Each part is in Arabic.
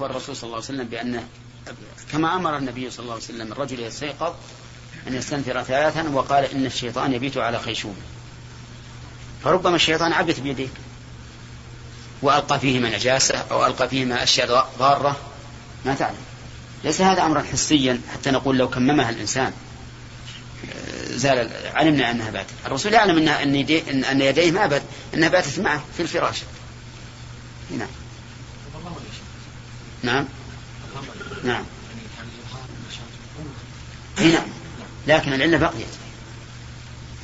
أخبر الرسول صلى الله عليه وسلم بأنه كما أمر النبي صلى الله عليه وسلم الرجل يستيقظ أن يستنفر ثلاثا وقال إن الشيطان يبيت على خيشوم. فربما الشيطان عبث بيديه وألقى فيهما نجاسة أو ألقى فيهما أشياء ضارة. ما تعلم. ليس هذا أمرا حسيا حتى نقول لو كممها الإنسان. آه، زال علمنا أنها باتت. الرسول يعلم أن, أن يديه ما بات أنها باتت معه في الفراش. نعم. نعم. نعم. نعم. لكن العلة بقيت.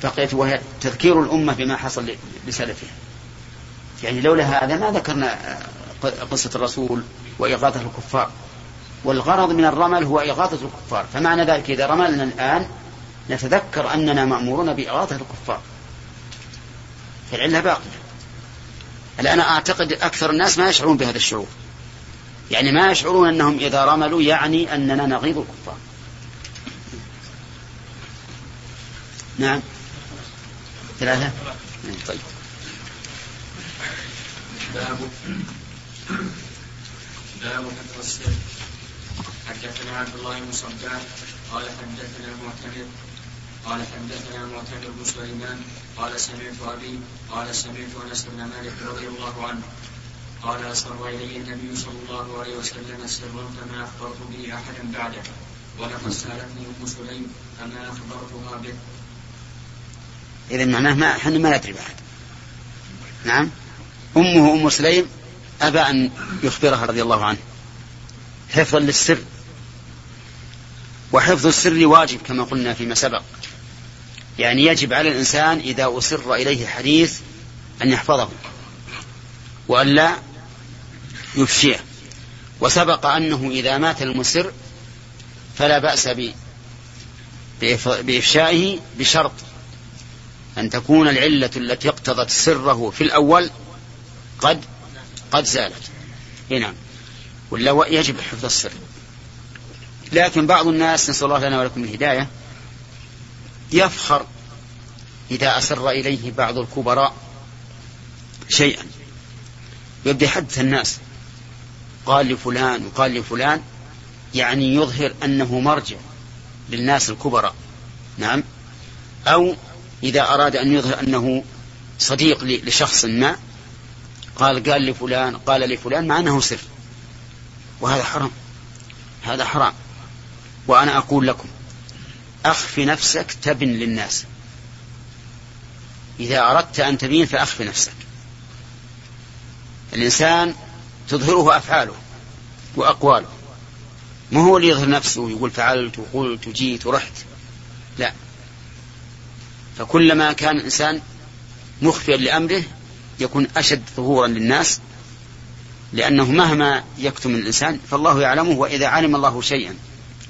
بقيت وهي تذكير الأمة بما حصل لسلفها. يعني لولا هذا ما ذكرنا قصة الرسول وإغاثة الكفار. والغرض من الرمل هو إغاثة الكفار. فمعنى ذلك إذا رملنا الآن نتذكر أننا مأمورون بإغاثة الكفار. فالعلة باقية. الآن أعتقد أكثر الناس ما يشعرون بهذا الشعور. يعني ما يشعرون أنهم إذا رملوا يعني أننا نغيظ الكفار. نعم. ثلاثة؟ طيب. باب باب حفظ السر حدثنا عبد الله بن صباح قال حدثنا معتمر قال حدثنا معتمر بن سليمان قال سمعت أبي قال سمعت أنس بن مالك رضي الله عنه قال أسر إلي النبي صلى الله عليه وسلم سرا فما أخبرت به أحدا بعده ولقد سألتني أم سليم فما أخبرتها به. إذا معناه ما إحنا ما ندري بعد. نعم؟ أمه أم سليم أبى أن يخبرها رضي الله عنه. حفظا للسر. وحفظ السر واجب كما قلنا فيما سبق. يعني يجب على الإنسان إذا أسر إليه حديث أن يحفظه. وأن لا يفشيه. وسبق أنه إذا مات المسر فلا بأس بإفشائه بشرط أن تكون العلة التي اقتضت سره في الأول قد قد زالت. نعم. ولا يجب حفظ السر. لكن بعض الناس نسأل الله لنا ولكم الهداية يفخر إذا أسر إليه بعض الكبراء شيئا. يبدأ يحدث الناس. قال لفلان وقال لفلان يعني يظهر أنه مرجع للناس الكبراء نعم؟ أو إذا أراد أن يظهر أنه صديق لشخص ما قال قال لفلان قال لفلان مع أنه سر. وهذا حرام. هذا حرام. وأنا أقول لكم أخف نفسك تبن للناس. إذا أردت أن تبين فأخف نفسك. الإنسان تظهره أفعاله وأقواله. ما هو اللي يظهر نفسه ويقول فعلت وقلت وجيت ورحت. لا. فكلما كان الإنسان مخفيا لأمره يكون أشد ظهورا للناس لأنه مهما يكتم الإنسان فالله يعلمه وإذا علم الله شيئا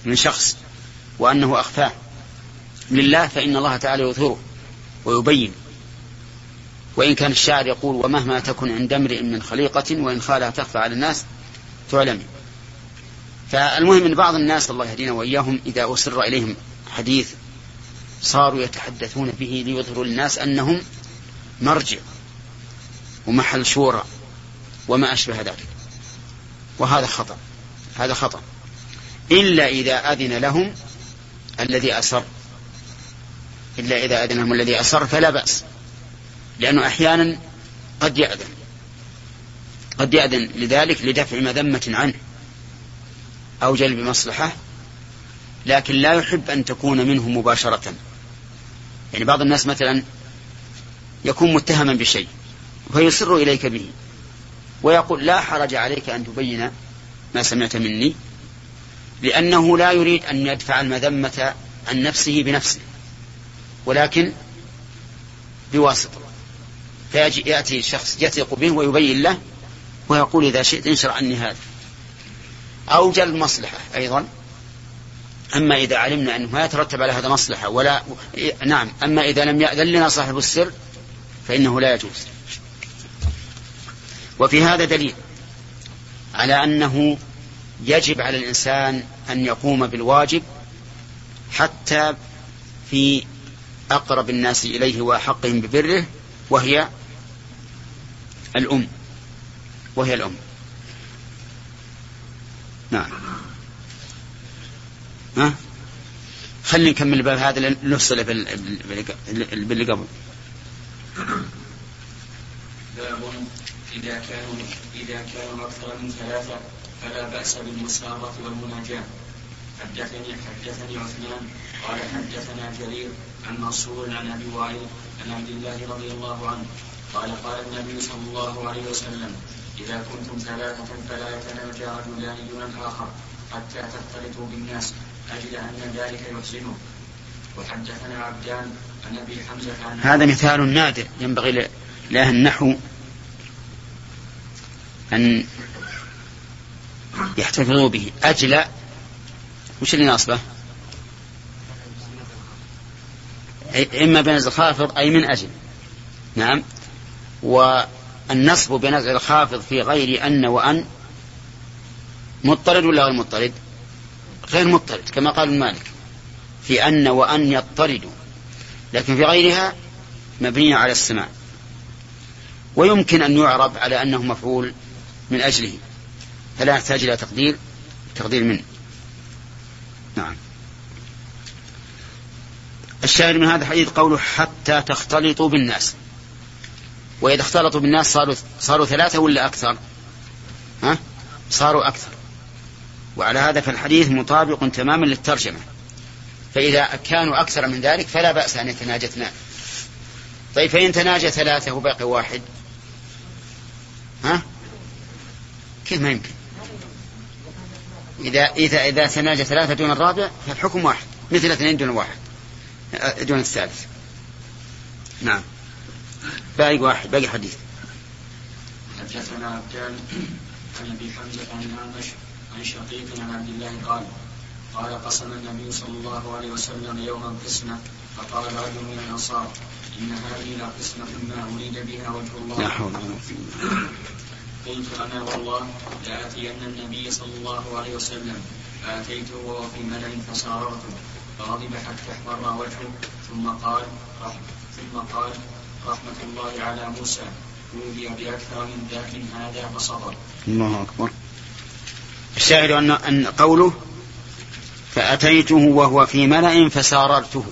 من شخص وأنه أخفاه لله فإن الله تعالى يظهره ويبين. وإن كان الشاعر يقول ومهما تكن عند امرئ من خليقة وإن خالها تخفى على الناس تعلم. فالمهم أن بعض الناس الله يهدينا وإياهم إذا أسر إليهم حديث صاروا يتحدثون به ليظهروا للناس أنهم مرجع ومحل شورى وما أشبه ذلك. وهذا خطأ هذا خطأ. إلا إذا أذن لهم الذي أسر. إلا إذا أذن لهم الذي أسر فلا بأس. لأنه أحيانا قد يأذن. قد يأذن لذلك لدفع مذمة عنه. أو جلب مصلحة. لكن لا يحب أن تكون منه مباشرة. يعني بعض الناس مثلا يكون متهما بشيء فيصر إليك به ويقول لا حرج عليك أن تبين ما سمعت مني لأنه لا يريد أن يدفع المذمة عن نفسه بنفسه. ولكن بواسطة. فيأتي يأتي شخص يثق به ويبين له ويقول إذا شئت انشر عني هذا. أو جلب مصلحة أيضا. أما إذا علمنا أنه ما يترتب على هذا مصلحة ولا نعم أما إذا لم يأذن لنا صاحب السر فإنه لا يجوز. وفي هذا دليل على أنه يجب على الإنسان أن يقوم بالواجب حتى في أقرب الناس إليه وأحقهم ببره وهي الأم. وهي الأم. نعم. ها؟ خلينا نكمل الباب هذا نفصل باللي قبل. باب إذا كانوا إذا كانوا أكثر من ثلاثة فلا بأس بالمسارة والمناجاة. حدثني حدثني عثمان قال حدثنا جرير عن منصور عن أبي وائل عن عبد الله رضي الله عنه قال قال النبي صلى الله عليه وسلم إذا كنتم ثلاثة فلا يتناجى رجلان دون الآخر حتى تختلطوا بالناس أجل أن ذلك يحسنه وحدثنا عبدان عن أبي حمزة عن هذا مثال نادر ينبغي لاهل النحو أن يحتفظوا به أجل وش اللي ناصبه؟ إما بنزع الخافض أي من أجل. نعم. والنصب بنزع الخافض في غير أن وأن مضطرد ولا غير مضطرد؟ غير مضطرد كما قال مالك. في أن وأن يضطردوا لكن في غيرها مبنية على السماع. ويمكن أن يعرب على أنه مفعول من أجله. فلا يحتاج إلى تقدير تقدير منه. نعم. الشاهد من هذا الحديث قوله حتى تختلطوا بالناس وإذا اختلطوا بالناس صاروا صاروا ثلاثة ولا أكثر؟ ها؟ صاروا أكثر وعلى هذا فالحديث مطابق تماما للترجمة فإذا كانوا أكثر من ذلك فلا بأس أن يتناجى اثنان طيب فإن تناجى ثلاثة وباقي واحد ها؟ كيف ما يمكن؟ إذا إذا إذا تناجى ثلاثة دون الرابع فالحكم واحد مثل اثنين دون واحد دون الثالث نعم. باقي واحد باقي حديث. حدثنا عبدان عن أبي حمزة عن الاعمش عن شقيق عن عبد الله قال قال قسم النبي صلى الله عليه وسلم يوما قسمة فقال رجل من الأنصار إن هذه لقسمه ما أريد بها وجه الله. لا حول ولا قوة قلت أنا والله لآتين النبي صلى الله عليه وسلم فأتيته وهو في ملأ فساررته فغضب حتى احمر وجهه ثم قال ثم قال رحمة الله على موسى أوذي بأكثر من ذاك هذا فصبر. الله أكبر. الشاهد أن أن قوله فأتيته وهو في ملأ فساررته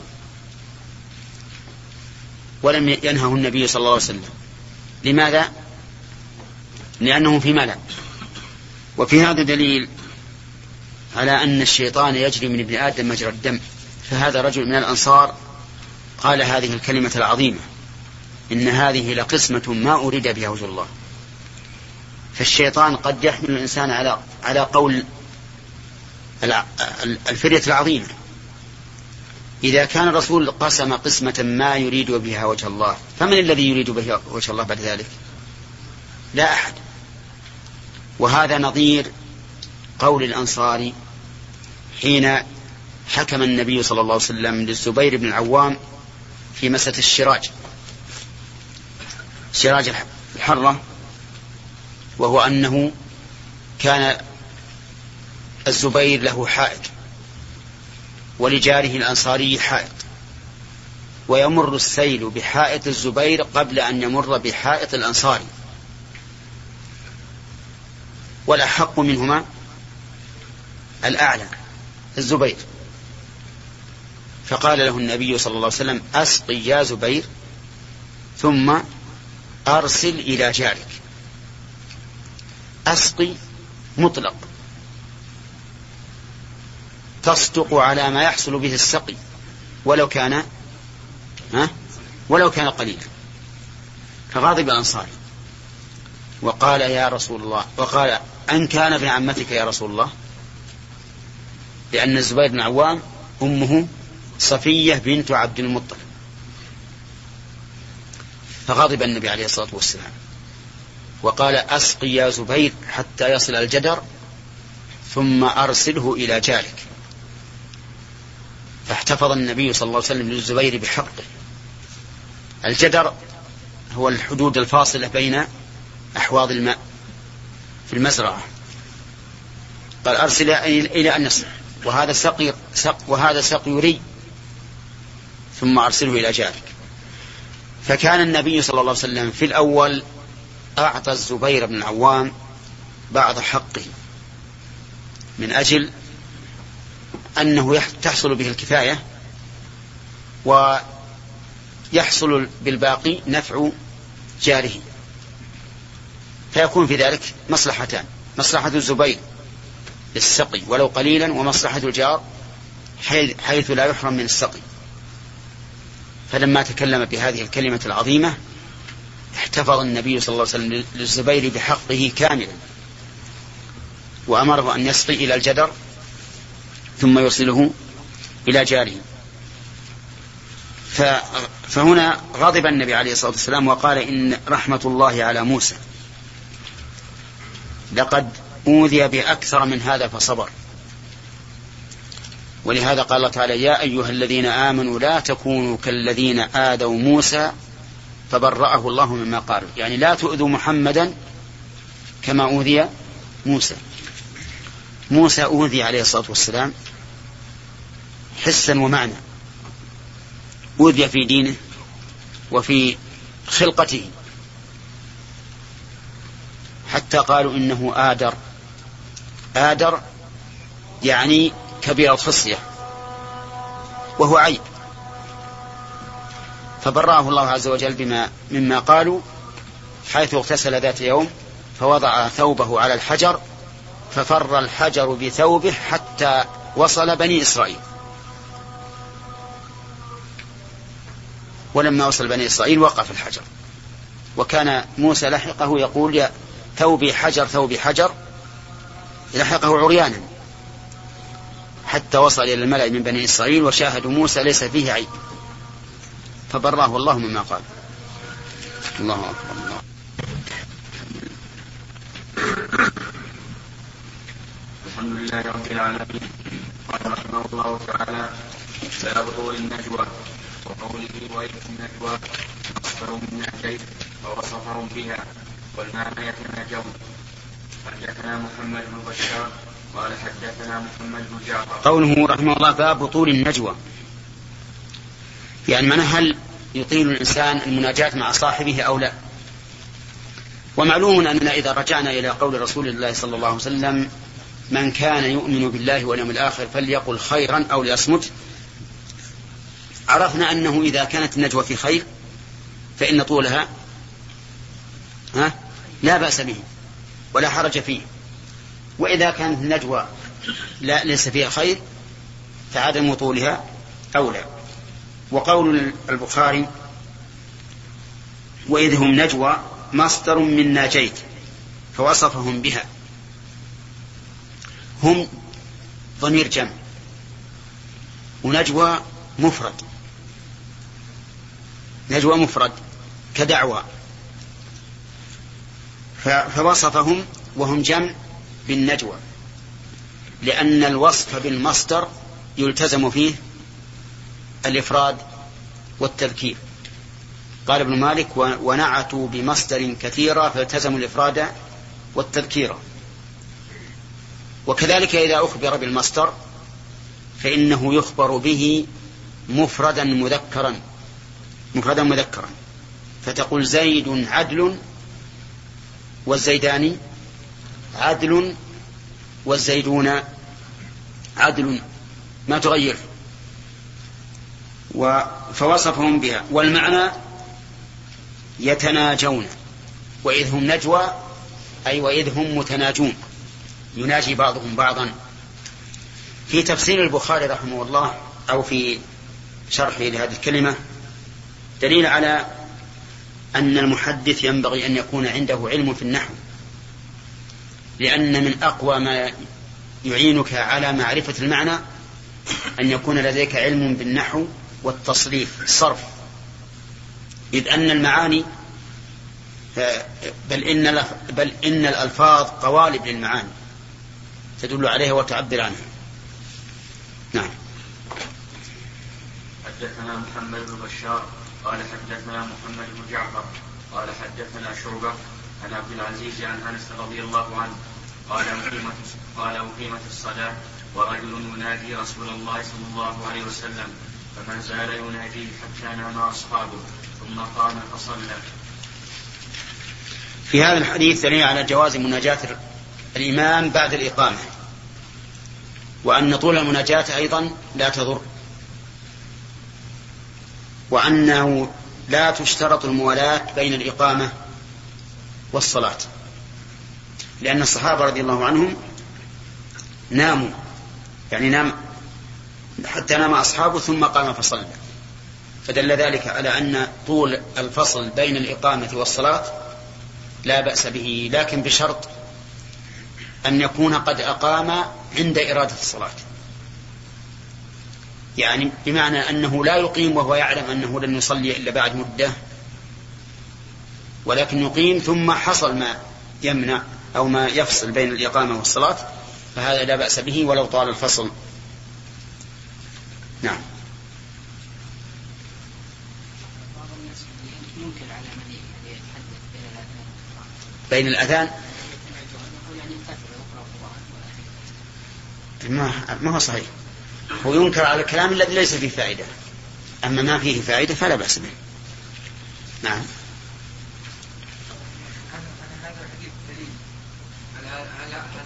ولم ينهه النبي صلى الله عليه وسلم لماذا؟ لأنه في ملأ وفي هذا دليل على أن الشيطان يجري من ابن آدم مجرى الدم فهذا رجل من الأنصار قال هذه الكلمة العظيمة إن هذه لقسمة ما أريد بها وجه الله. فالشيطان قد يحمل الإنسان على على قول الفرية العظيمة. إذا كان الرسول قسم قسمة ما يريد بها وجه الله فمن الذي يريد بها وجه الله بعد ذلك؟ لا أحد. وهذا نظير قول الأنصار حين حكم النبي صلى الله عليه وسلم للزبير بن العوام في مسألة الشراج شراج الحرة وهو أنه كان الزبير له حائط ولجاره الأنصاري حائط ويمر السيل بحائط الزبير قبل أن يمر بحائط الأنصاري. والأحق منهما الأعلى الزبير. فقال له النبي صلى الله عليه وسلم أسقي يا زبير ثم أرسل إلى جارك. أسقي مطلق. تصدق على ما يحصل به السقي ولو كان ها؟ ولو كان قليلا. فغاضب الأنصاري وقال يا رسول الله وقال أن كان ابن عمتك يا رسول الله؟ لأن الزبير بن عوام أمه صفية بنت عبد المطلب فغضب النبي عليه الصلاة والسلام وقال أسقي يا زبير حتى يصل الجدر ثم أرسله إلى جارك. فاحتفظ النبي صلى الله عليه وسلم للزبير بحقه. الجدر هو الحدود الفاصلة بين أحواض الماء في المزرعة. قال أرسل إلى أن يصل وهذا سقي سق وهذا سقي ري. ثم أرسله إلى جارك. فكان النبي صلى الله عليه وسلم في الأول أعطى الزبير بن العوام بعض حقه من أجل أنه تحصل به الكفاية ويحصل بالباقي نفع جاره. فيكون في ذلك مصلحتان مصلحة الزبير السقي ولو قليلا ومصلحة الجار حيث لا يحرم من السقي. فلما تكلم بهذه الكلمة العظيمة احتفظ النبي صلى الله عليه وسلم للزبير بحقه كاملا. وأمره أن يسقي إلى الجدر ثم يرسله إلى جاره. فهنا غضب النبي عليه الصلاة والسلام وقال إن رحمة الله على موسى. لقد أوذي بأكثر من هذا فصبر. ولهذا قال الله تعالى يا أيها الذين آمنوا لا تكونوا كالذين آذوا موسى فبرأه الله مما قالوا. يعني لا تؤذوا محمدا كما أوذي موسى. موسى أوذي عليه الصلاة والسلام حسا ومعنى. أوذي في دينه وفي خلقته. حتى قالوا إنه آدر. آدر يعني كبير الخصية وهو عيب. فبرأه الله عز وجل بما مما قالوا حيث اغتسل ذات يوم فوضع ثوبه على الحجر ففر الحجر بثوبه حتى وصل بني إسرائيل. ولما وصل بني إسرائيل وقف الحجر. وكان موسى لحقه يقول يا ثوبي حجر ثوبي حجر. لحقه عريانا. حتى وصل إلى الملأ من بني إسرائيل وشاهدوا موسى ليس فيه عيب. فبراه الله مما قال. الله أكبر الله الحمد لله رب العالمين. قال رحمه الله تعالى باب طول النجوى وقوله وإذ النجوى مصدر من نجيت ووصفهم بها والمعنى يتناجون حدثنا محمد بن بشار قال حدثنا محمد بن جعفر. قوله رحمه الله باب طول النجوى. يعني من هل يطيل الإنسان المناجاة مع صاحبه أو لا. ومعلوم أننا إذا رجعنا إلى قول رسول الله صلى الله عليه وسلم من كان يؤمن بالله واليوم الآخر فليقل خيرا أو ليصمت. عرفنا أنه إذا كانت النجوى في خير فإن طولها ها لا بأس به ولا حرج فيه. وإذا كانت النجوى لا ليس فيها خير فعدم طولها أولى. وقول البخاري وإذ هم نجوى مصدر من ناجيت فوصفهم بها. هم ضمير جمع ونجوى مفرد. نجوى مفرد كدعوى. فوصفهم وهم جمع بالنجوى لأن الوصف بالمصدر يلتزم فيه الإفراد والتذكير. قال ابن مالك ونعتوا بمصدر كثيرا فالتزموا الإفراد والتذكير وكذلك إذا أخبر بالمصدر فإنه يخبر به مفردا مذكرا مفردا مذكرا. فتقول زيد عدل والزيدان عدل والزيدون عدل ما تغير. فوصفهم بها. والمعنى يتناجون. وإذ هم نجوى أي وإذ هم متناجون. يناجي بعضهم بعضا. في تفسير البخاري رحمه الله أو في شرحه لهذه الكلمة دليل على أن المحدث ينبغي أن يكون عنده علم في النحو. لأن من أقوى ما يعينك على معرفة المعنى أن يكون لديك علم بالنحو والتصريف الصرف إذ أن المعاني بل إن بل إن الألفاظ قوالب للمعاني تدل عليها وتعبر عنها. نعم. حدثنا محمد بن بشار قال حدثنا محمد بن جعفر قال حدثنا شعبة عن عبد العزيز عن أنس رضي الله عنه قال أقيمت قال أقيمت الصلاة ورجل ينادي رسول الله صلى الله عليه وسلم فما زال يناديه حتى نام أصحابه ثم قام فصلى. في هذا الحديث دليل على جواز مناجاة الإمام بعد الإقامة وأن طول المناجاة أيضا لا تضر وأنه لا تشترط الموالاة بين الإقامة والصلاة. لأن الصحابة رضي الله عنهم ناموا يعني نام حتى نام أصحابه ثم قام فصلى. فدل ذلك على أن طول الفصل بين الإقامة والصلاة لا بأس به لكن بشرط أن يكون قد أقام عند إرادة الصلاة. يعني بمعنى أنه لا يقيم وهو يعلم أنه لن يصلي إلا بعد مدة. ولكن يقيم ثم حصل ما يمنع أو ما يفصل بين الإقامة والصلاة فهذا لا بأس به ولو طال الفصل. نعم. بين الأذان؟ ما ما هو صحيح. هو ينكر على الكلام الذي ليس فيه فائدة. أما ما فيه فائدة فلا بأس به. نعم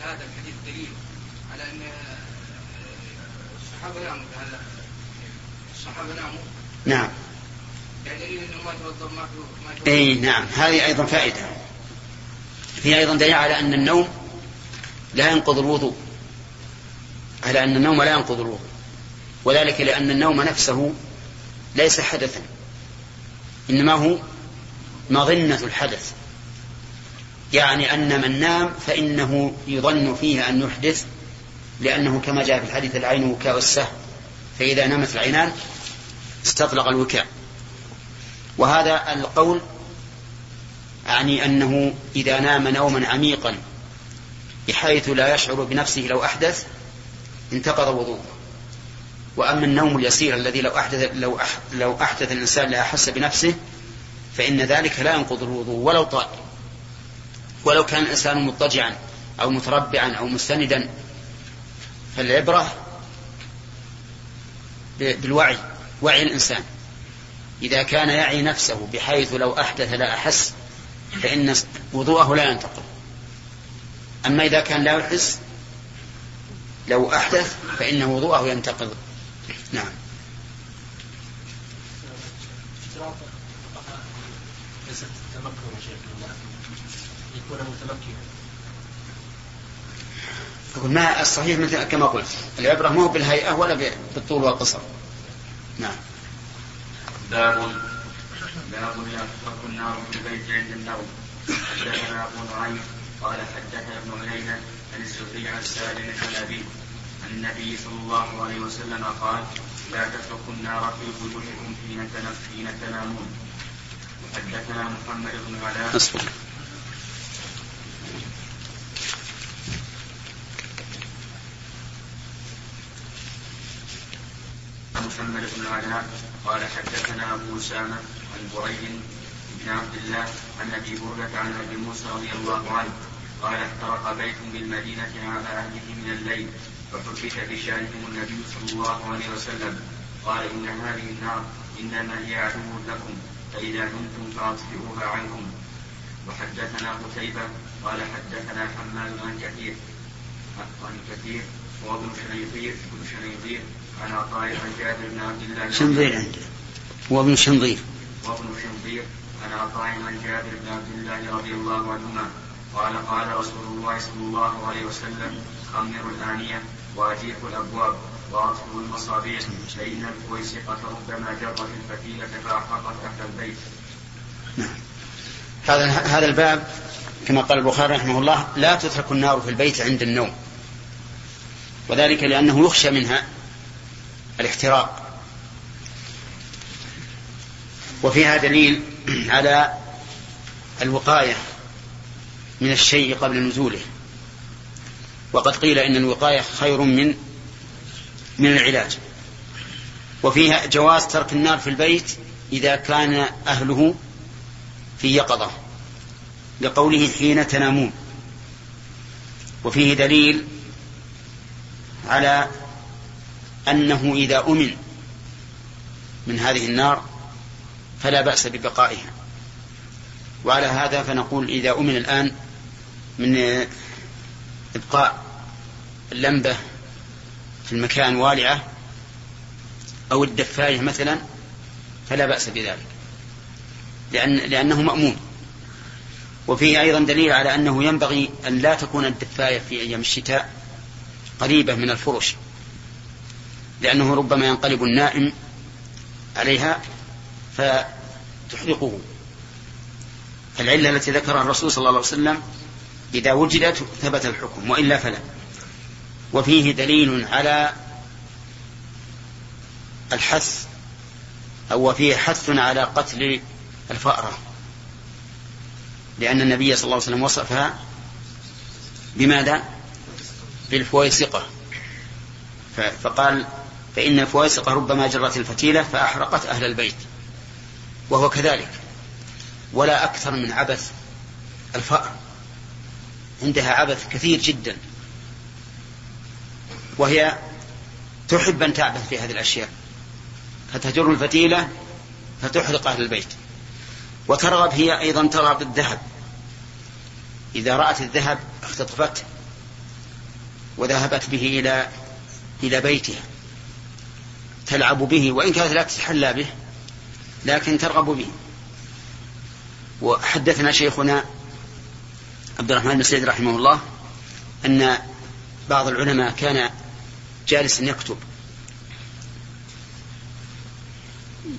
هذا الحديث دليل على ان الصحابه ناموا الصحابه ناموا نعم. إي نعم. هذه أيضا فائدة. في أيضا دليل على أن النوم لا ينقض الوضوء. على أن النوم لا ينقض الوضوء. وذلك لأن النوم نفسه ليس حدثا. إنما هو مظنة الحدث. يعني أن من نام فإنه يظن فيه أن يحدث لأنه كما جاء في الحديث العين وكاء السهم فإذا نامت العينان استطلق الوكاء. وهذا القول أعني أنه إذا نام نوما عميقا بحيث لا يشعر بنفسه لو أحدث انتقض وضوءه. وأما النوم اليسير الذي لو أحدث لو لو أحدث الإنسان لا أحس بنفسه فإن ذلك لا ينقض الوضوء ولو طال. ولو كان الإنسان مضطجعا أو متربعا أو مستندا فالعبرة بالوعي وعي الإنسان. إذا كان يعي نفسه بحيث لو أحدث لا أحس فإن وضوءه لا ينتقض أما إذا كان لا يحس لو أحدث فإن وضوءه ينتقض نعم. يكون متمكنا ما الصحيح مثل كما قلت العبرة مو بالهيئة ولا بالطول والقصر. نعم. باب باب لا تترك النار في البيت عند النوم. حدثنا أبو نعيم قال حدثنا ابن عيينة عن الزهري عن سالم عن ابيه عن النبي صلى الله عليه وسلم قال لا تتركوا النار في بيوتكم حين تنامون. حدثنا محمد بن علاء محمد بن علاء قال حدثنا أبو أسامة عن بريد بن عبد الله عن أبي برده عن أبي موسى رضي الله عنه قال احترق بيت بالمدينة على أهله من الليل فحدث بشانهم النبي صلى الله عليه وسلم. قال إن هذه النار إنما هي عدو لكم فإذا نمتم فأطفئوها عنكم. وحدثنا قتيبة قال حدثنا حماد عن كثير عن كثير وابن شنيطير بن شنيطير. عن عطاء عن جابر بن عبد الله شنظير عنده وابن شنظير وابن شنظير عن عطاء عن جابر بن عبد الله رضي الله عنهما قال قال رسول الله صلى الله عليه وسلم خمروا الآنية وأجيحوا الأبواب وأطفئوا المصابيح فإن الفويسقة ربما جرت الفتيلة فأحرقت أهل البيت. نعم. هذا هذا الباب كما قال البخاري رحمه الله لا تترك النار في البيت عند النوم وذلك لأنه يخشى منها الاحتراق. وفيها دليل على الوقاية من الشيء قبل نزوله. وقد قيل إن الوقاية خير من من العلاج. وفيها جواز ترك النار في البيت إذا كان أهله في يقظة لقوله حين تنامون. وفيه دليل على أنه إذا أمن من هذه النار فلا بأس ببقائها. وعلى هذا فنقول إذا أمن الآن من إبقاء اللمبة في المكان والعة أو الدفاية مثلا فلا بأس بذلك لأن لأنه مأمون. وفيه أيضا دليل على أنه ينبغي أن لا تكون الدفاية في أيام الشتاء قريبة من الفرش. لأنه ربما ينقلب النائم عليها فتحرقه. العلة التي ذكرها الرسول صلى الله عليه وسلم إذا وجدت ثبت الحكم وإلا فلا. وفيه دليل على الحث أو وفيه حث على قتل الفأرة. لأن النبي صلى الله عليه وسلم وصفها بماذا؟ بالفويسقة. فقال فإن الفويسقة ربما جرت الفتيلة فأحرقت أهل البيت وهو كذلك. ولا أكثر من عبث الفأر عندها عبث كثير جدا. وهي تحب أن تعبث في هذه الأشياء. فتهجر الفتيلة فتحرق أهل البيت. وترغب هي أيضا ترغب الذهب إذا رأت الذهب اختطفته وذهبت به إلى إلى بيتها. تلعب به وإن كانت لا تتحلى به لكن ترغب به. وحدثنا شيخنا عبد الرحمن بن سعيد رحمه الله أن بعض العلماء كان جالسا يكتب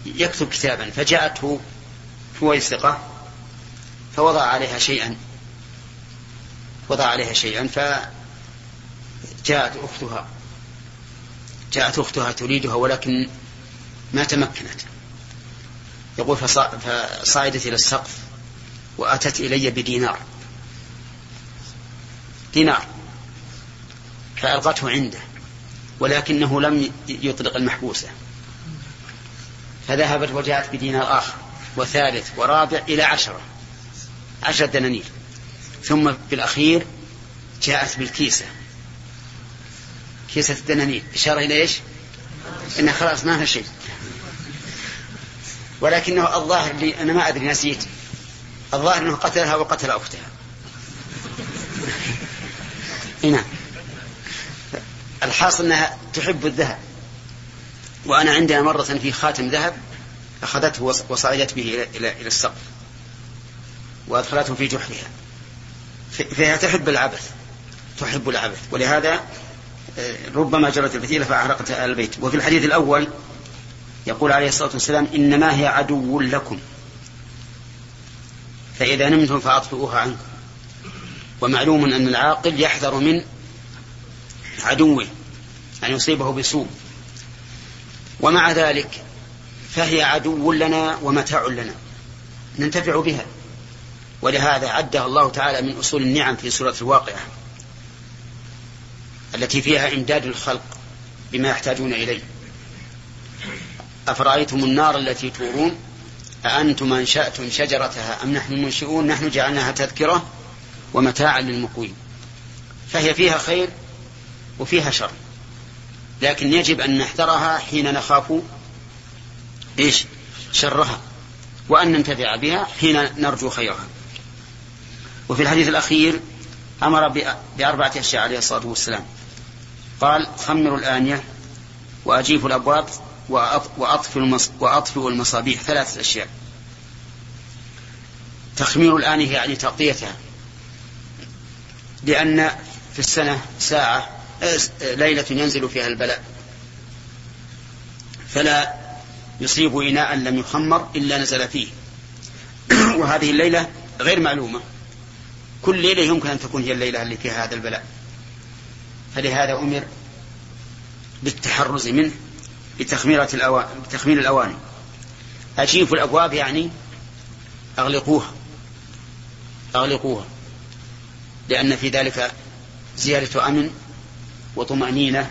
يكتب كتابا فجاءته فويسقة فوضع عليها شيئا وضع عليها شيئا فجاءت أختها. جاءت أختها تريدها ولكن ما تمكنت. يقول فصعدت إلى السقف وأتت إلي بدينار. دينار. فألقته عنده ولكنه لم يطلق المحبوسة. فذهبت وجاءت بدينار آخر وثالث ورابع إلى عشرة عشرة دنانير. ثم بالأخير جاءت بالكيسة. كيسة الدنانير. إشارة إلى إيش؟ إن خلاص ما شيء. ولكنه الظاهر لي أنا ما أدري نسيت. الظاهر أنه قتلها وقتل أختها. نعم الحاصل أنها تحب الذهب. وأنا عندنا مرة في خاتم ذهب أخذته وصعدت به إلى إلى السقف. وأدخلته في جحرها. فهي تحب العبث. تحب العبث. ولهذا ربما جرت الفتيلة فأحرقت البيت وفي الحديث الأول يقول عليه الصلاة والسلام إنما هي عدو لكم. فإذا نمتم فأطفئوها عنكم. ومعلوم أن العاقل يحذر من عدوه أن يصيبه بسوء. ومع ذلك فهي عدو لنا ومتاع لنا. ننتفع بها. ولهذا عدها الله تعالى من أصول النعم في سورة الواقعة. التي فيها إمداد الخلق بما يحتاجون إليه. أفرأيتم النار التي تورون؟ أأنتم أنشأتم شجرتها أم نحن المنشئون؟ نحن جعلناها تذكرة ومتاعا للمقوين. فهي فيها خير وفيها شر. لكن يجب أن نحذرها حين نخاف إيش؟ شرها. وأن ننتفع بها حين نرجو خيرها. وفي الحديث الأخير أمر بأربعة أشياء عليه الصلاة والسلام. قال خمروا الآنية وأجيفوا الأبواب وأطفئوا المصابيح. ثلاثة أشياء. تخمير الآنية يعني تغطيتها. لأن في السنة ساعة ليلة ينزل فيها البلاء. فلا يصيب إناء لم يخمر إلا نزل فيه. وهذه الليلة غير معلومة. كل ليلة يمكن أن تكون هي الليلة اللي فيها هذا البلاء. فلهذا أمر بالتحرز منه بتخميرة الأواني بتخمير الأواني. أجيفوا الأبواب يعني أغلقوها. أغلقوها. لأن في ذلك زيادة أمن وطمأنينة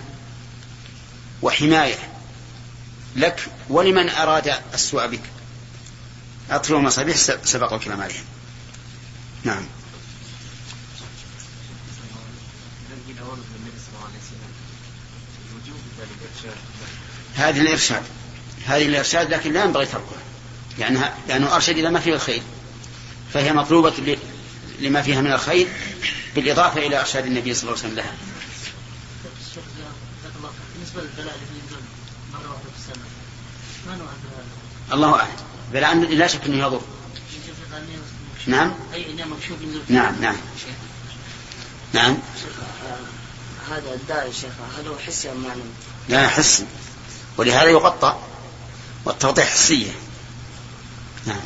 وحماية لك ولمن أراد السوء بك. أطفئوا المصابيح سبق الكلام عليهم نعم. هذه الإرشاد. هذه الإرشاد لكن لا ينبغي تركها. لأنها لأنه أرشد إلى ما فيه الخير. فهي مطلوبة لما فيها من الخير بالإضافة إلى إرشاد النبي صلى الله عليه وسلم لها. الله للبلاء ينزل في ما نوع أعلم. بلاء لا شك أنه يضر. نعم. أي نعم مكشوف نعم نعم. نعم. هذا الداء يا شيخ هل هو حسي أم معنوي؟ لا حسي. ولهذا يغطى والتغطية حسية. نعم.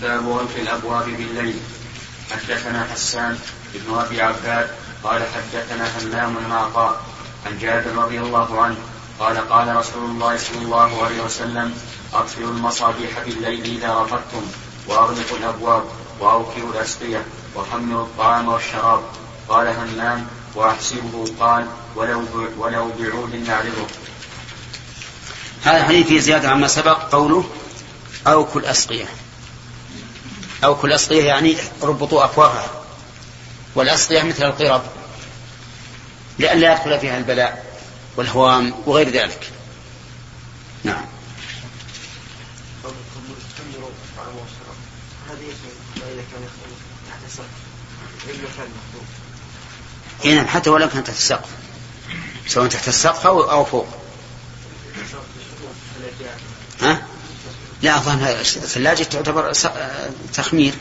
باب في الأبواب بالليل. حدثنا حسان بن أبي عباد قال حدثنا همام بن عطاء عن جابر رضي الله عنه قال قال رسول الله صلى الله عليه وسلم أطفئوا المصابيح بالليل إذا رفضتم وأغلقوا الأبواب واوكلوا الأسقية وحملوا الطعام والشراب. قال همام وأحسبه قال ولو ولو بعود نعرضه. هذا الحديث فيه زيادة عما سبق قوله أوكل الأسقية أوكل الأسقية يعني ربطوا أفواهها والأسقية مثل القرب لئلا يدخل فيها البلاء والهوام وغير ذلك. نعم. اي نعم حتى ولو كان تحت السقف. سواء تحت السقف أو فوق. ها؟ لا أظن الثلاجة تعتبر تخمير.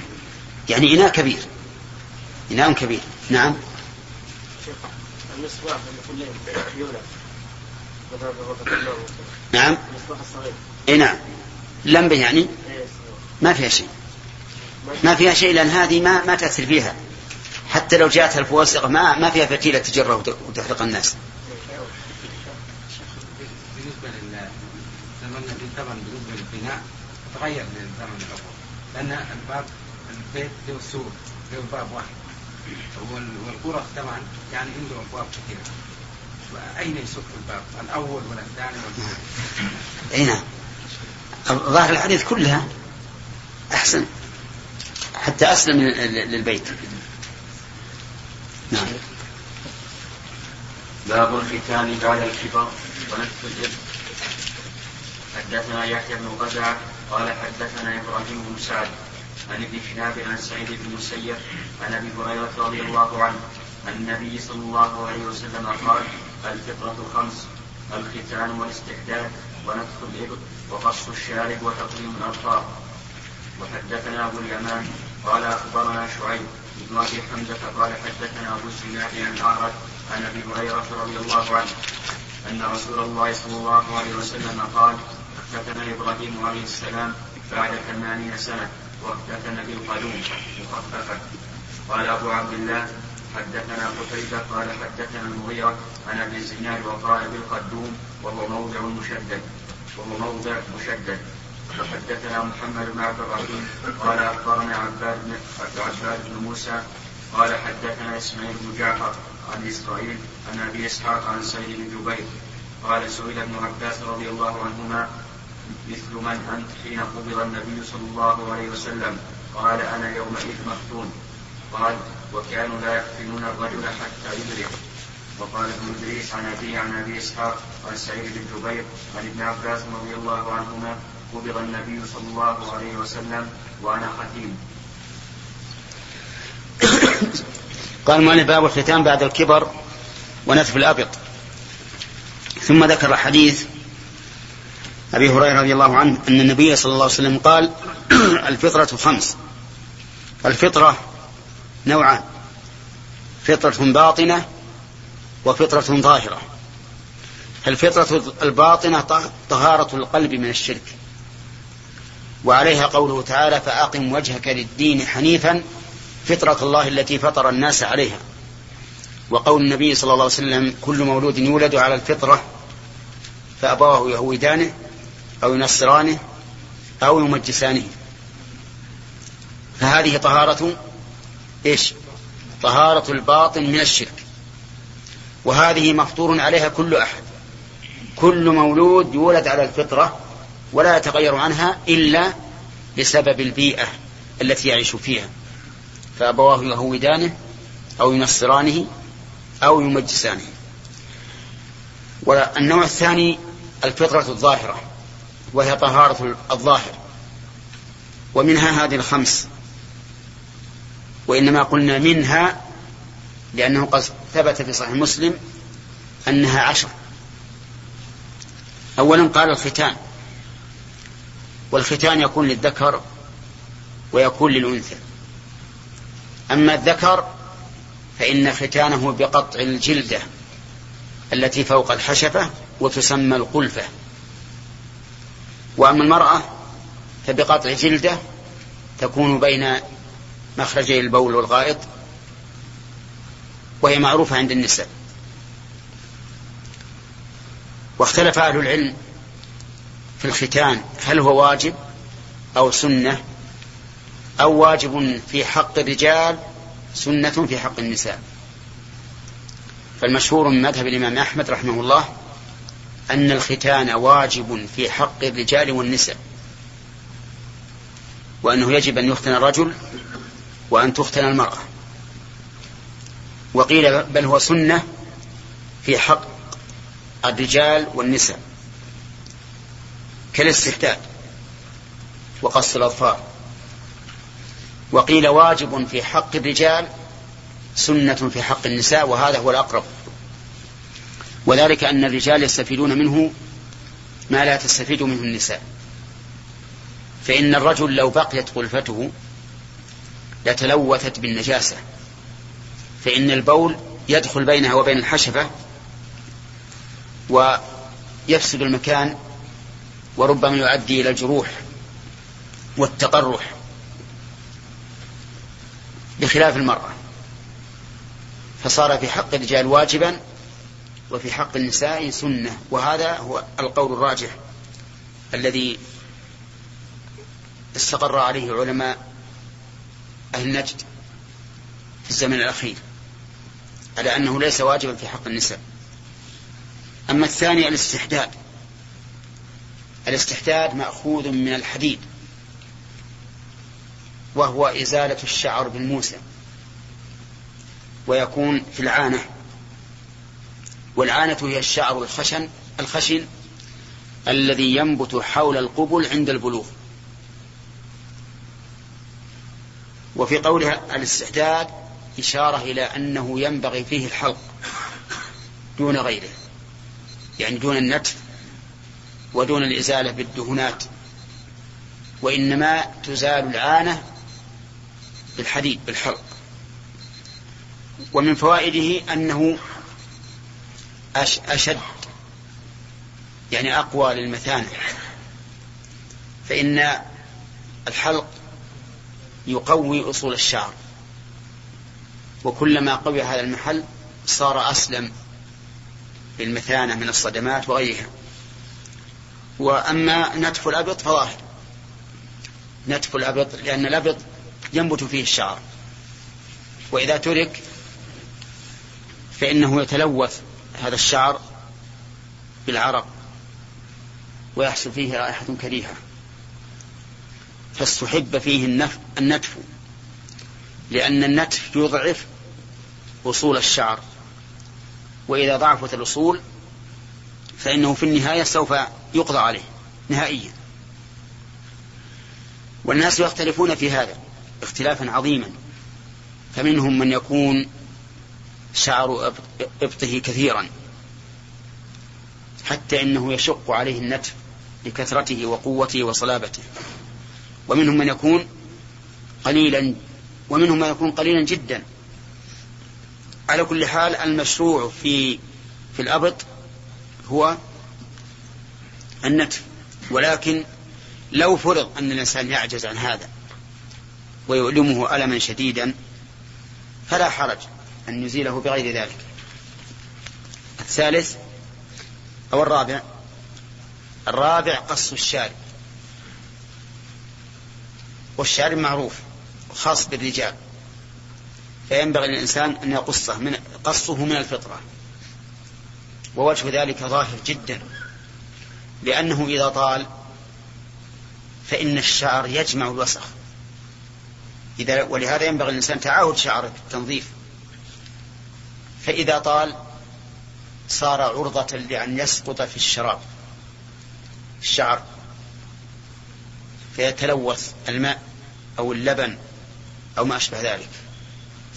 يعني إناء كبير. إناء كبير. نعم. المصباح نعم. اي نعم. لمبة يعني؟ ما فيها شيء. ما فيها شيء لأن هذه ما ما تأثر فيها. حتى لو جاءتها الفواسق ما ما فيها فتيلة تجره وتحرق الناس. طبعا بالنسبة للبناء تغير من الزمن الأول لأن الباب البيت له سور له باب واحد. والغرف طبعا يعني عنده أبواب كثيرة. واين يسك الباب؟ الأول ولا الثاني ولا أي نعم. ظاهر الحديث كلها أحسن. حتى أسلم للبيت. نعم. باب الختان بعد الكبر ونفس الجد حدثنا يحيى بن غزعة قال حدثنا إبراهيم بن سعد عن ابن شهاب عن سعيد بن المسيب عن أبي هريرة رضي الله عنه عن النبي صلى الله عليه وسلم قال الفطرة خمس الختان والاستحداد ونفخ الإبط وقص الشارب وتقليم الأظفار وحدثنا أبو اليمان قال أخبرنا شعيب بن أبي حمزة قال حدثنا أبو الزناد عن الأعرج عن أبي هريرة رضي الله عنه أن رسول الله صلى الله عليه وسلم قال اختتن إبراهيم عليه السلام بعد ثمانين سنة واختتن بالقدوم مخففة. قال أبو عبد الله حدثنا قتيبة قال حدثنا المغيرة عن أبي الزناد وقال بالقدوم وهو موضع مشدد وهو موضع مشدد. وحدثنا محمد بن عبد الرحيم قال أخبرنا عباد بن عباد بن موسى قال حدثنا إسماعيل بن جعفر عن إسرائيل عن أبي إسحاق عن سعيد بن جبير قال سئل ابن عباس رضي الله عنهما مثل من أنت حين قبض النبي صلى الله عليه وسلم؟ قال أنا يومئذ مفتون. قال وكانوا لا يفتنون الرجل حتى يدرك. وقال ابن إدريس عن ابي عن أبي إسحاق عن سعيد بن جبير عن ابن عباس رضي الله عنهما قبض النبي صلى الله عليه وسلم وأنا ختيم. قال مالك باب الختام بعد الكبر ونتف الأبط. ثم ذكر حديث أبي هريرة رضي الله عنه أن النبي صلى الله عليه وسلم قال الفطرة خمس. الفطرة نوعان. فطرة باطنة وفطرة ظاهرة. الفطرة الباطنة طهارة القلب من الشرك. وعليها قوله تعالى فأقم وجهك للدين حنيفا فطرة الله التي فطر الناس عليها. وقول النبي صلى الله عليه وسلم كل مولود يولد على الفطرة فأبواه يهودانه أو ينصرانه أو يمجسانه. فهذه طهارة إيش؟ طهارة الباطن من الشرك. وهذه مفطور عليها كل أحد. كل مولود يولد على الفطرة ولا يتغير عنها إلا بسبب البيئة التي يعيش فيها. فأبواه يهودانه أو ينصرانه أو يمجسانه. والنوع الثاني الفطرة الظاهرة وهي طهارة الظاهر. ومنها هذه الخمس. وإنما قلنا منها لأنه قد ثبت في صحيح مسلم أنها عشر. أولا قال الختان. والختان يكون للذكر ويكون للأنثى. أما الذكر فإن ختانه بقطع الجلدة التي فوق الحشفة وتسمى القلفة. وأما المرأة فبقطع جلدة تكون بين مخرجي البول والغائط وهي معروفة عند النساء. واختلف أهل العلم في الختان هل هو واجب أو سنة؟ أو واجب في حق الرجال سنة في حق النساء. فالمشهور من مذهب الإمام أحمد رحمه الله أن الختان واجب في حق الرجال والنساء وأنه يجب أن يختن الرجل وأن تختن المرأة. وقيل بل هو سنة في حق الرجال والنساء. كالاستحداد وقص الأظفار. وقيل واجب في حق الرجال سنة في حق النساء وهذا هو الأقرب. وذلك أن الرجال يستفيدون منه ما لا تستفيد منه النساء. فإن الرجل لو بقيت غلفته لتلوثت بالنجاسة فإن البول يدخل بينها وبين الحشفة ويفسد المكان وربما يؤدي إلى الجروح والتقرح بخلاف المرأة فصار في حق الرجال واجبا وفي حق النساء سنة وهذا هو القول الراجح الذي استقر عليه علماء أهل نجد في الزمن الأخير على أنه ليس واجبا في حق النساء. أما الثاني الاستحداد الاستحداد مأخوذ من الحديد وهو إزالة الشعر بالموسى ويكون في العانة والعانة هي الشعر الخشن الخشن الذي ينبت حول القبل عند البلوغ. وفي قولها الاستحداد إشارة إلى أنه ينبغي فيه الحلق دون غيره يعني دون النتف ودون الإزالة بالدهنات وإنما تزال العانة بالحديد بالحلق ومن فوائده أنه أشد يعني أقوى للمثانة. فإن الحلق يقوي أصول الشعر. وكلما قوي هذا المحل صار أسلم للمثانة من الصدمات وغيرها. وأما نتف الأبط فظاهر نتف الأبط لأن الأبط ينبت فيه الشعر. وإذا ترك فإنه يتلوث هذا الشعر بالعرق ويحصل فيه رائحة كريهة. فاستحب فيه النتف لأن النتف يضعف أصول الشعر. وإذا ضعفت الأصول فإنه في النهاية سوف يقضى عليه نهائيا. والناس يختلفون في هذا اختلافا عظيما. فمنهم من يكون شعر إبطه كثيرا. حتى إنه يشق عليه النتف لكثرته وقوته وصلابته. ومنهم من يكون قليلا ومنهم من يكون قليلا جدا. على كل حال المشروع في في الأبط هو النتف. ولكن لو فرض أن الإنسان يعجز عن هذا ويؤلمه ألما شديدا فلا حرج أن يزيله بغير ذلك. الثالث أو الرابع؟ الرابع قص الشارب. والشارب معروف خاص بالرجال. فينبغي للإنسان أن يقصه من قصه من الفطرة. ووجه ذلك ظاهر جدا. لأنه إذا طال فإن الشعر يجمع الوسخ. إذا ولهذا ينبغي للإنسان تعاهد شعره بالتنظيف فإذا طال صار عرضة لأن يسقط في الشراب الشعر. فيتلوث الماء أو اللبن أو ما أشبه ذلك.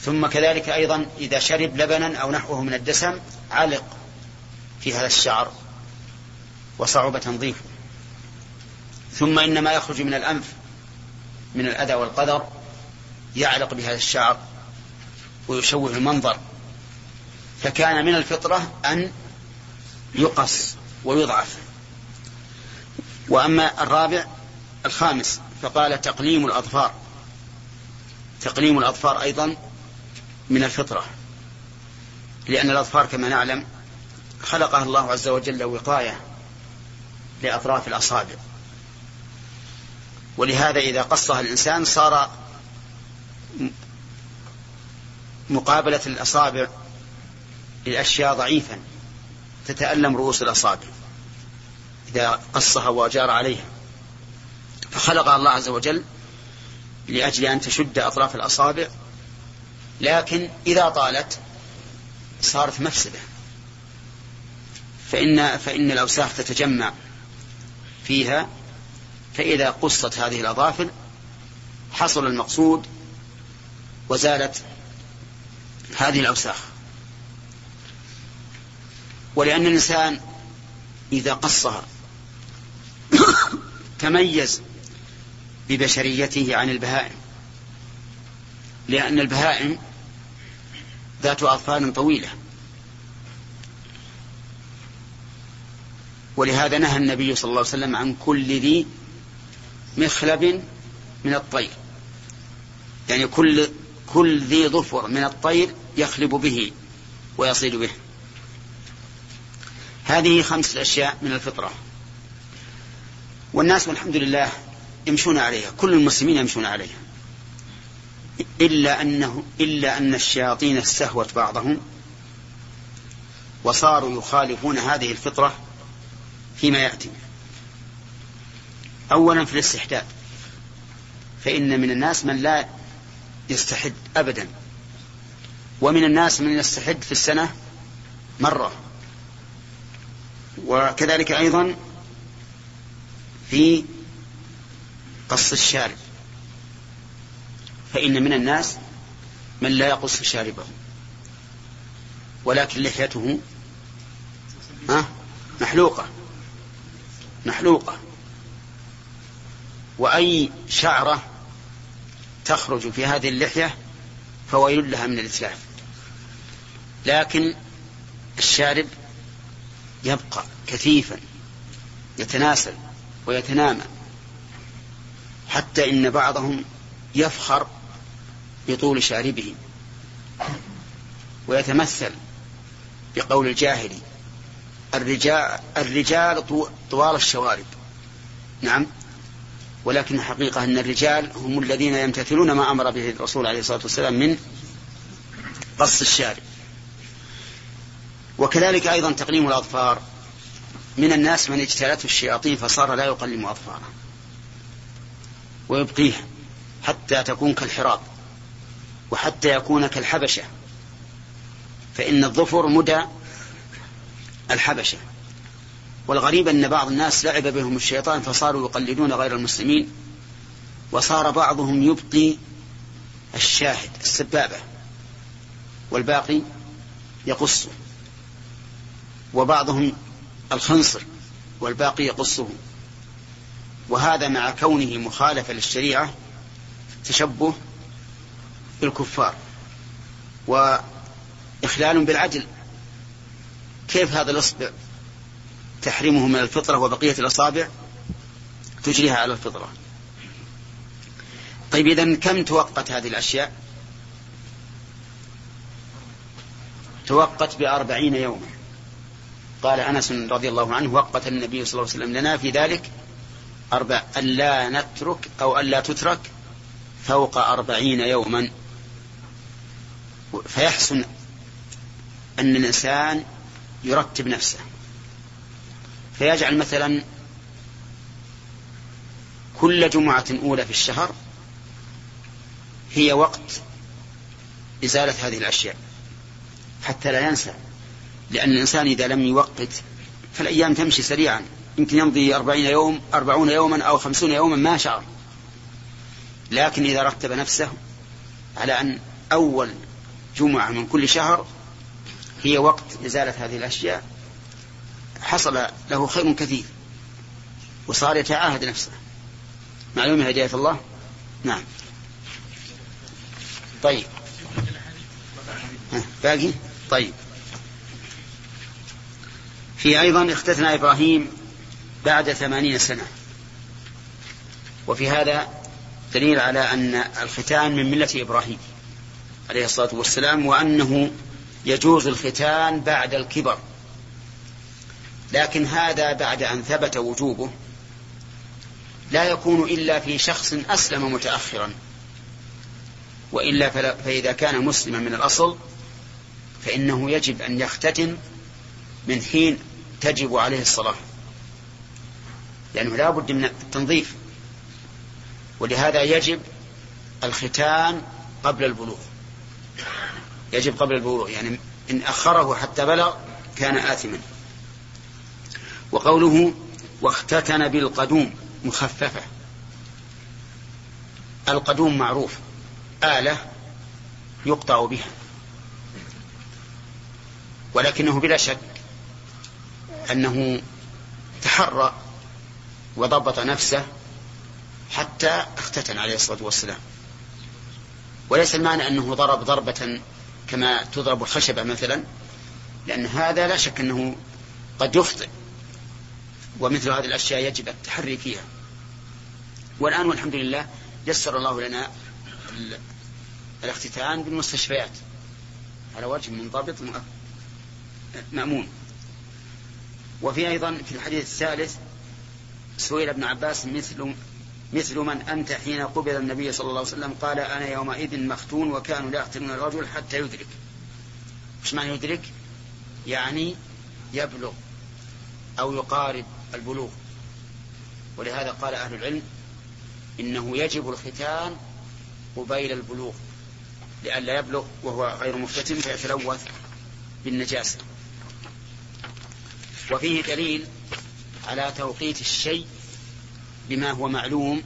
ثم كذلك أيضا إذا شرب لبنا أو نحوه من الدسم علق في هذا الشعر. وصعب تنظيفه ثم إن ما يخرج من الأنف من الأذى والقدر يعلق بهذا الشعر ويشوه المنظر. فكان من الفطرة أن يقص ويضعف. وأما الرابع الخامس فقال تقليم الأظفار. تقليم الأظفار أيضا من الفطرة. لأن الأظفار كما نعلم خلقها الله عز وجل وقاية. لأطراف الأصابع. ولهذا إذا قصها الإنسان صار مقابلة الأصابع للأشياء ضعيفا تتألم رؤوس الأصابع إذا قصها وجار عليها. فخلقها الله عز وجل لأجل أن تشد أطراف الأصابع لكن إذا طالت صارت مفسدة. فإن فإن الأوساخ تتجمع. فيها فإذا قصت هذه الأظافر حصل المقصود وزالت هذه الأوساخ. ولأن الإنسان إذا قصها تميز ببشريته عن البهائم لأن البهائم ذات أظفار طويلة. ولهذا نهى النبي صلى الله عليه وسلم عن كل ذي مخلب من الطير. يعني كل كل ذي ظفر من الطير يخلب به ويصيد به. هذه خمس أشياء من الفطرة. والناس والحمد لله يمشون عليها كل المسلمين يمشون عليها. إلا أنه إلا أن الشياطين استهوت بعضهم وصاروا يخالفون هذه الفطرة فيما يأتي. أولا في الاستحداد. فإن من الناس من لا يستحد أبدا. ومن الناس من يستحد في السنة مرة. وكذلك أيضا في قص الشارب. فإن من الناس من لا يقص شاربه. ولكن لحيته محلوقة. محلوقة. وأي شعرة تخرج في هذه اللحية فويل لها من الإتلاف لكن الشارب يبقى كثيفا يتناسل ويتنامى حتى إن بعضهم يفخر بطول شاربه ويتمثل بقول الجاهلي الرجال الرجال طوال الشوارب. نعم. ولكن الحقيقة أن الرجال هم الذين يمتثلون ما أمر به الرسول عليه الصلاة والسلام من قص الشارب. وكذلك أيضا تقليم الأظفار. من الناس من اجتالته الشياطين فصار لا يقلم أظفاره ويبقيها حتى تكون كالحراط وحتى يكون كالحبشة. فإن الظفر مدى الحبشة. والغريب أن بعض الناس لعب بهم الشيطان فصاروا يقلدون غير المسلمين وصار بعضهم يبقي الشاهد السبابة. والباقي يقصه. وبعضهم الخنصر والباقي يقصه. وهذا مع كونه مخالفة للشريعة تشبه بالكفار. وإخلال بالعدل. كيف هذا الإصبع تحرمه من الفطرة وبقية الأصابع؟ تجريها على الفطرة. طيب إذا كم توقت هذه الأشياء؟ توقت بأربعين يوما. قال أنس رضي الله عنه وقت النبي صلى الله عليه وسلم لنا في ذلك أربع ألا نترك أو ألا تترك فوق أربعين يوما. فيحسن أن الإنسان يرتب نفسه. فيجعل مثلا كل جمعة أولى في الشهر هي وقت إزالة هذه الأشياء. حتى لا ينسى لأن الإنسان إذا لم يوقت فالأيام تمشي سريعا. يمكن يمضي أربعين يوم أربعون يوما أو خمسون يوما ما شعر لكن إذا رتب نفسه على أن أول جمعة من كل شهر هي وقت إزالة هذه الأشياء حصل له خير كثير وصار يتعاهد نفسه. معلومة هداية الله؟ نعم. طيب. باقي؟ طيب. في أيضا اختتنا إبراهيم بعد ثمانين سنة. وفي هذا دليل على أن الختان من ملة إبراهيم عليه الصلاة والسلام وأنه يجوز الختان بعد الكبر. لكن هذا بعد أن ثبت وجوبه لا يكون إلا في شخص أسلم متأخرا. وإلا فإذا كان مسلما من الأصل فإنه يجب أن يختتن من حين تجب عليه الصلاة. لأنه لا بد من التنظيف. ولهذا يجب الختان قبل البلوغ. يجب قبل البلوغ يعني إن أخره حتى بلغ كان آثما. وقوله واختتن بالقدوم مخففة. القدوم معروف آلة يقطع بها. ولكنه بلا شك أنه تحرى وضبط نفسه حتى اختتن عليه الصلاة والسلام. وليس المعنى أنه ضرب ضربة كما تضرب الخشبة مثلا لأن هذا لا شك أنه قد يخطئ ومثل هذه الأشياء يجب التحري فيها. والآن والحمد لله يسر الله لنا الاختتان بالمستشفيات على وجه منضبط مأمون. وفي أيضا في الحديث الثالث سئل ابن عباس مثل مثل من أنت حين قبل النبي صلى الله عليه وسلم قال أنا يومئذ مختون وكانوا لا يقتلون الرجل حتى يدرك. إيش معنى يدرك؟ يعني يبلغ أو يقارب البلوغ. ولهذا قال أهل العلم إنه يجب الختان قبيل البلوغ لئلا يبلغ وهو غير مفتتن فيتلوث بالنجاسة. وفيه دليل على توقيت الشيء بما هو معلوم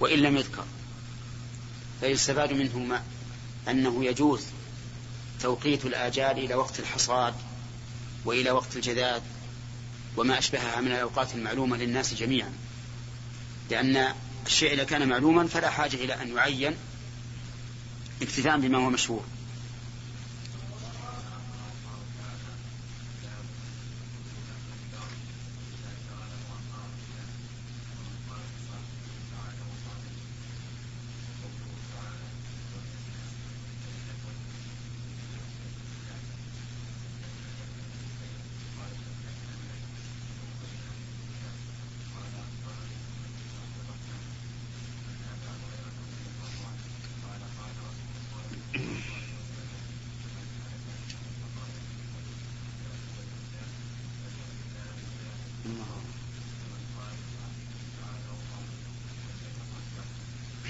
وإن لم يذكر فيستفاد منه ما أنه يجوز توقيت الآجال إلى وقت الحصاد وإلى وقت الجذاذ وما أشبهها من الأوقات المعلومة للناس جميعا. لأن الشيء إذا كان معلوما فلا حاجة إلى أن يعين اكتفاء بما هو مشهور.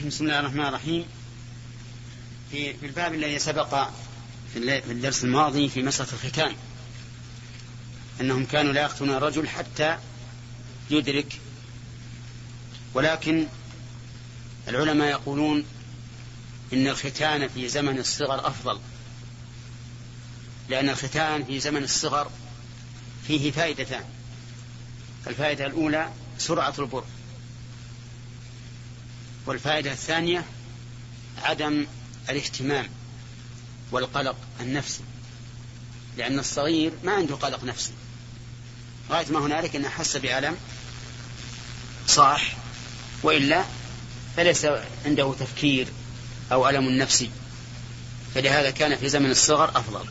بسم الله الرحمن الرحيم. في الباب الذي سبق في الدرس الماضي في مسألة الختان أنهم كانوا لا يقتلون الرجل حتى يدرك. ولكن العلماء يقولون إن الختان في زمن الصغر أفضل. لأن الختان في زمن الصغر فيه فائدتان. الفائدة الأولى سرعة البر. والفائدة الثانية عدم الاهتمام والقلق النفسي لأن الصغير ما عنده قلق نفسي. غاية ما هنالك أنه حس بألم صاح وإلا فليس عنده تفكير أو ألم نفسي. فلهذا كان في زمن الصغر أفضل.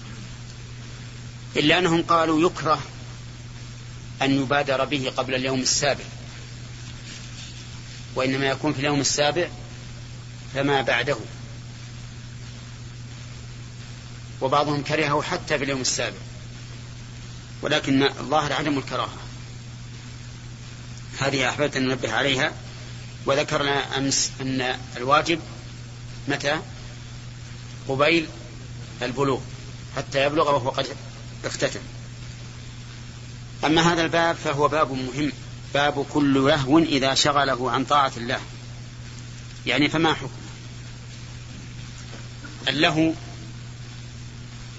إلا أنهم قالوا يكره أن يبادر به قبل اليوم السابع. وإنما يكون في اليوم السابع فما بعده. وبعضهم كرهه حتى في اليوم السابع. ولكن الظاهر عدم الكراهة. هذه أحببت أن ننبه عليها. وذكرنا أمس أن الواجب متى؟ قبيل البلوغ. حتى يبلغ وهو قد اختتم. أما هذا الباب فهو باب مهم. باب كل لهو إذا شغله عن طاعة الله. يعني فما حكم؟ اللهو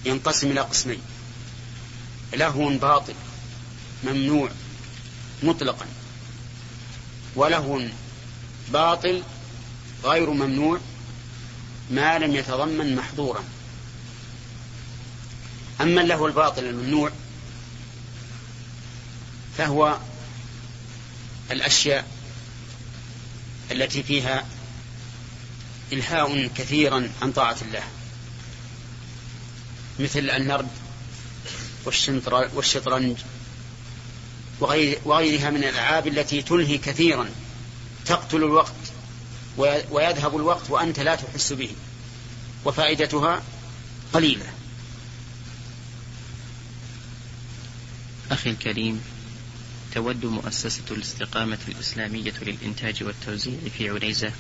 ينقسم إلى قسمين. لهو باطل ممنوع مطلقا. ولهو باطل غير ممنوع ما لم يتضمن محظورا. أما له الباطل الممنوع فهو الأشياء التي فيها إلهاء كثيرا عن طاعة الله. مثل النرد والشطرنج وغيرها من الألعاب التي تلهي كثيرا. تقتل الوقت ويذهب الوقت وأنت لا تحس به. وفائدتها قليلة. أخي الكريم تود مؤسسة الاستقامة الإسلامية للإنتاج والتوزيع في عنيزة